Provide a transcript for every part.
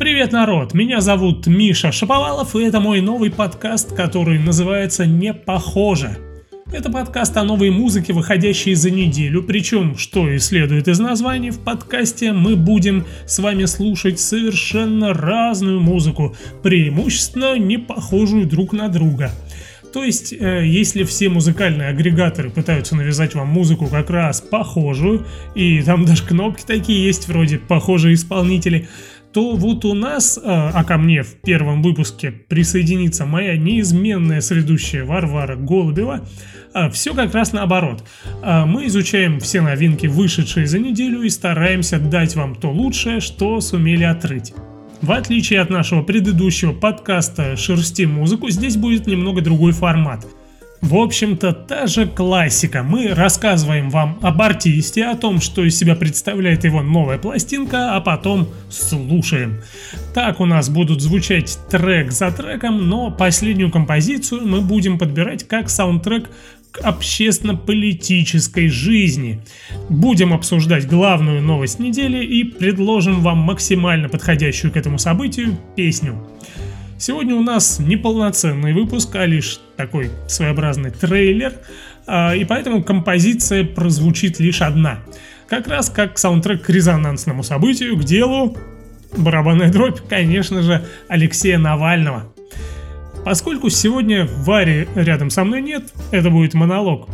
Привет, народ! Меня зовут Миша Шаповалов, и это мой новый подкаст, который называется «Не похоже». Это подкаст о новой музыке, выходящей за неделю, причем, что и следует из названия, в подкасте мы будем с вами слушать совершенно разную музыку, преимущественно не похожую друг на друга – то есть, э, если все музыкальные агрегаторы пытаются навязать вам музыку как раз похожую, и там даже кнопки такие есть, вроде похожие исполнители, то вот у нас, э, а ко мне в первом выпуске присоединится моя неизменная следующая Варвара Голубева, э, все как раз наоборот. Мы изучаем все новинки, вышедшие за неделю, и стараемся дать вам то лучшее, что сумели отрыть. В отличие от нашего предыдущего подкаста «Шерсти музыку», здесь будет немного другой формат. В общем-то, та же классика. Мы рассказываем вам об артисте, о том, что из себя представляет его новая пластинка, а потом слушаем. Так у нас будут звучать трек за треком, но последнюю композицию мы будем подбирать как саундтрек к общественно-политической жизни. Будем обсуждать главную новость недели и предложим вам максимально подходящую к этому событию песню. Сегодня у нас не полноценный выпуск, а лишь такой своеобразный трейлер, а, и поэтому композиция прозвучит лишь одна. Как раз как саундтрек к резонансному событию, к делу барабанная дробь, конечно же, Алексея Навального. Поскольку сегодня Вари рядом со мной нет, это будет монолог.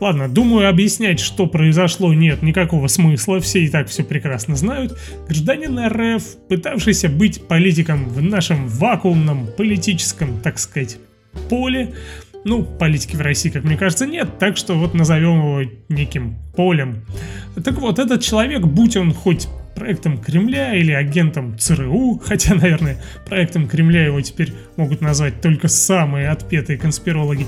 Ладно, думаю, объяснять, что произошло, нет никакого смысла, все и так все прекрасно знают. Гражданин РФ, пытавшийся быть политиком в нашем вакуумном политическом, так сказать, поле, ну, политики в России, как мне кажется, нет, так что вот назовем его неким полем. Так вот, этот человек, будь он хоть проектом Кремля или агентом ЦРУ, хотя, наверное, проектом Кремля его теперь могут назвать только самые отпетые конспирологи.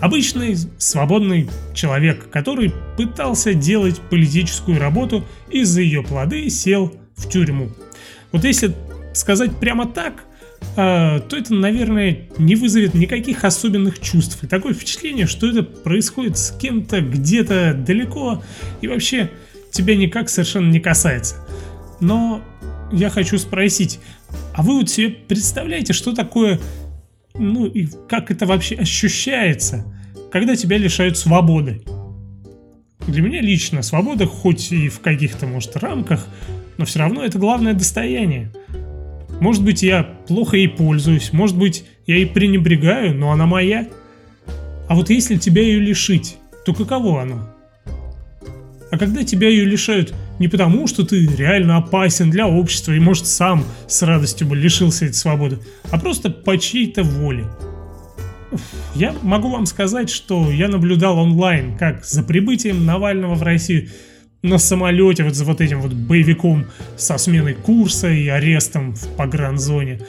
Обычный свободный человек, который пытался делать политическую работу и за ее плоды сел в тюрьму. Вот если сказать прямо так, то это, наверное, не вызовет никаких особенных чувств. И такое впечатление, что это происходит с кем-то где-то далеко и вообще тебя никак совершенно не касается. Но я хочу спросить, а вы вот себе представляете, что такое, ну и как это вообще ощущается, когда тебя лишают свободы? Для меня лично свобода, хоть и в каких-то, может, рамках, но все равно это главное достояние. Может быть, я плохо ей пользуюсь, может быть, я ей пренебрегаю, но она моя. А вот если тебя ее лишить, то каково оно? А когда тебя ее лишают не потому, что ты реально опасен для общества и, может, сам с радостью бы лишился этой свободы, а просто по чьей-то воле. Я могу вам сказать, что я наблюдал онлайн, как за прибытием Навального в Россию на самолете вот за вот этим вот боевиком со сменой курса и арестом в погранзоне.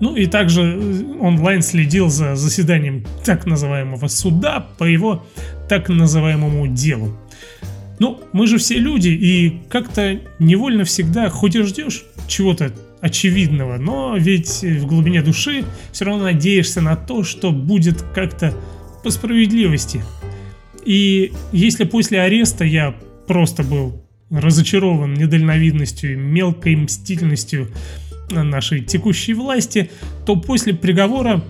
Ну и также э, онлайн следил за заседанием так называемого суда по его так называемому делу. Ну, мы же все люди, и как-то невольно всегда, хоть и ждешь чего-то очевидного, но ведь в глубине души все равно надеешься на то, что будет как-то по справедливости. И если после ареста я просто был разочарован недальновидностью и мелкой мстительностью нашей текущей власти, то после приговора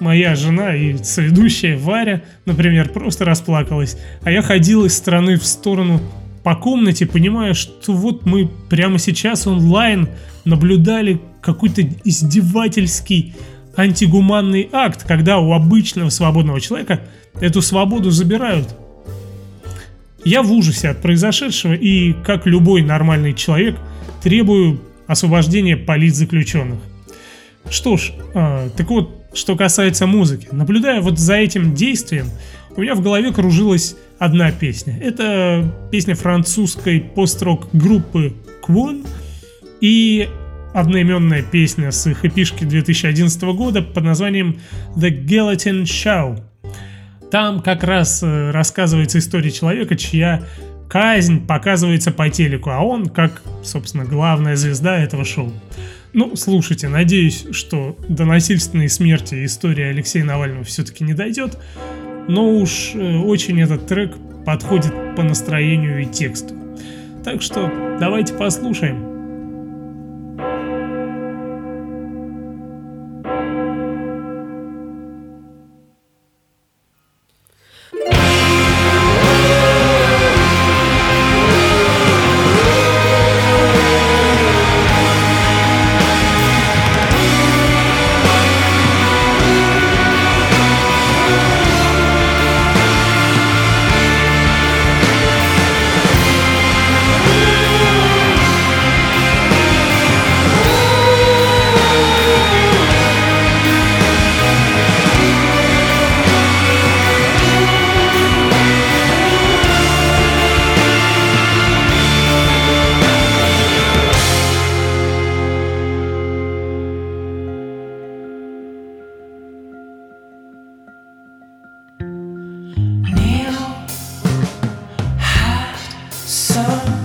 моя жена и соведущая Варя, например, просто расплакалась, а я ходил из стороны в сторону по комнате, понимая, что вот мы прямо сейчас онлайн наблюдали какой-то издевательский антигуманный акт, когда у обычного свободного человека эту свободу забирают. Я в ужасе от произошедшего и, как любой нормальный человек, требую освобождения политзаключенных. Что ж, э, так вот, что касается музыки, наблюдая вот за этим действием, у меня в голове кружилась одна песня. Это песня французской пост-рок группы Quon и одноименная песня с их эпишки 2011 года под названием The Gelatin Show. Там как раз э, рассказывается история человека, чья казнь показывается по телеку, а он как, собственно, главная звезда этого шоу. Ну, слушайте, надеюсь, что до насильственной смерти история Алексея Навального все-таки не дойдет, но уж э, очень этот трек подходит по настроению и тексту. Так что давайте послушаем. sun.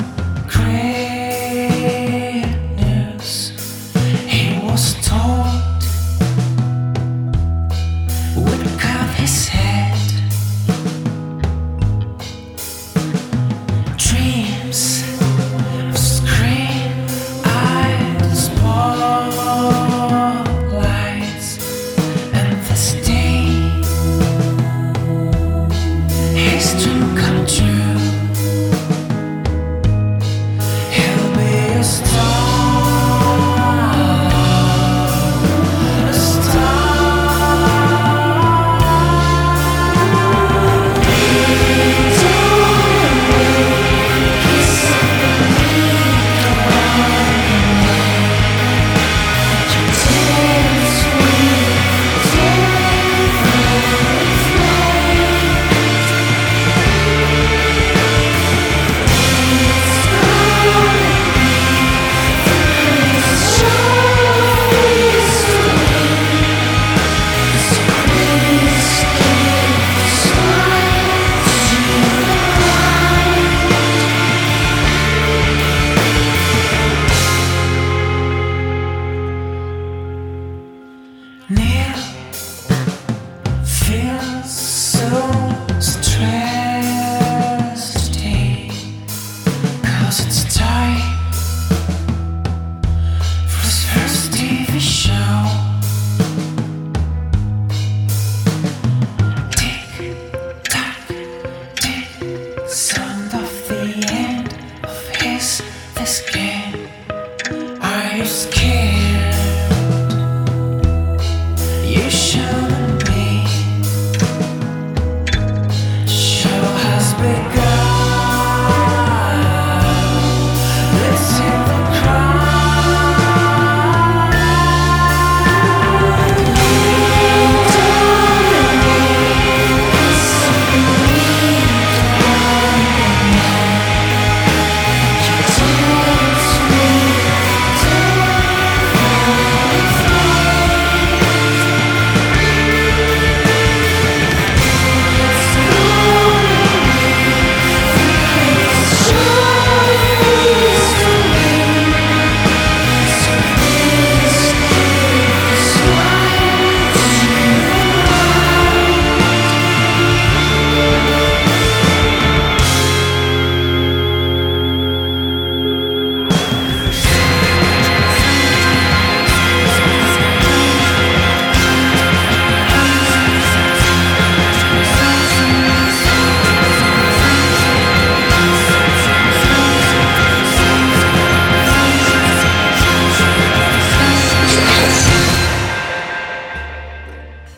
it's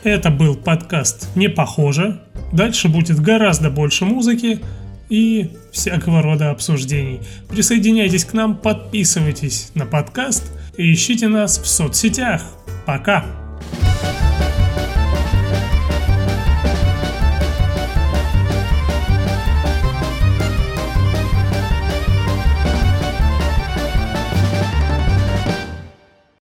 Это был подкаст «Не похоже». Дальше будет гораздо больше музыки и всякого рода обсуждений. Присоединяйтесь к нам, подписывайтесь на подкаст и ищите нас в соцсетях. Пока!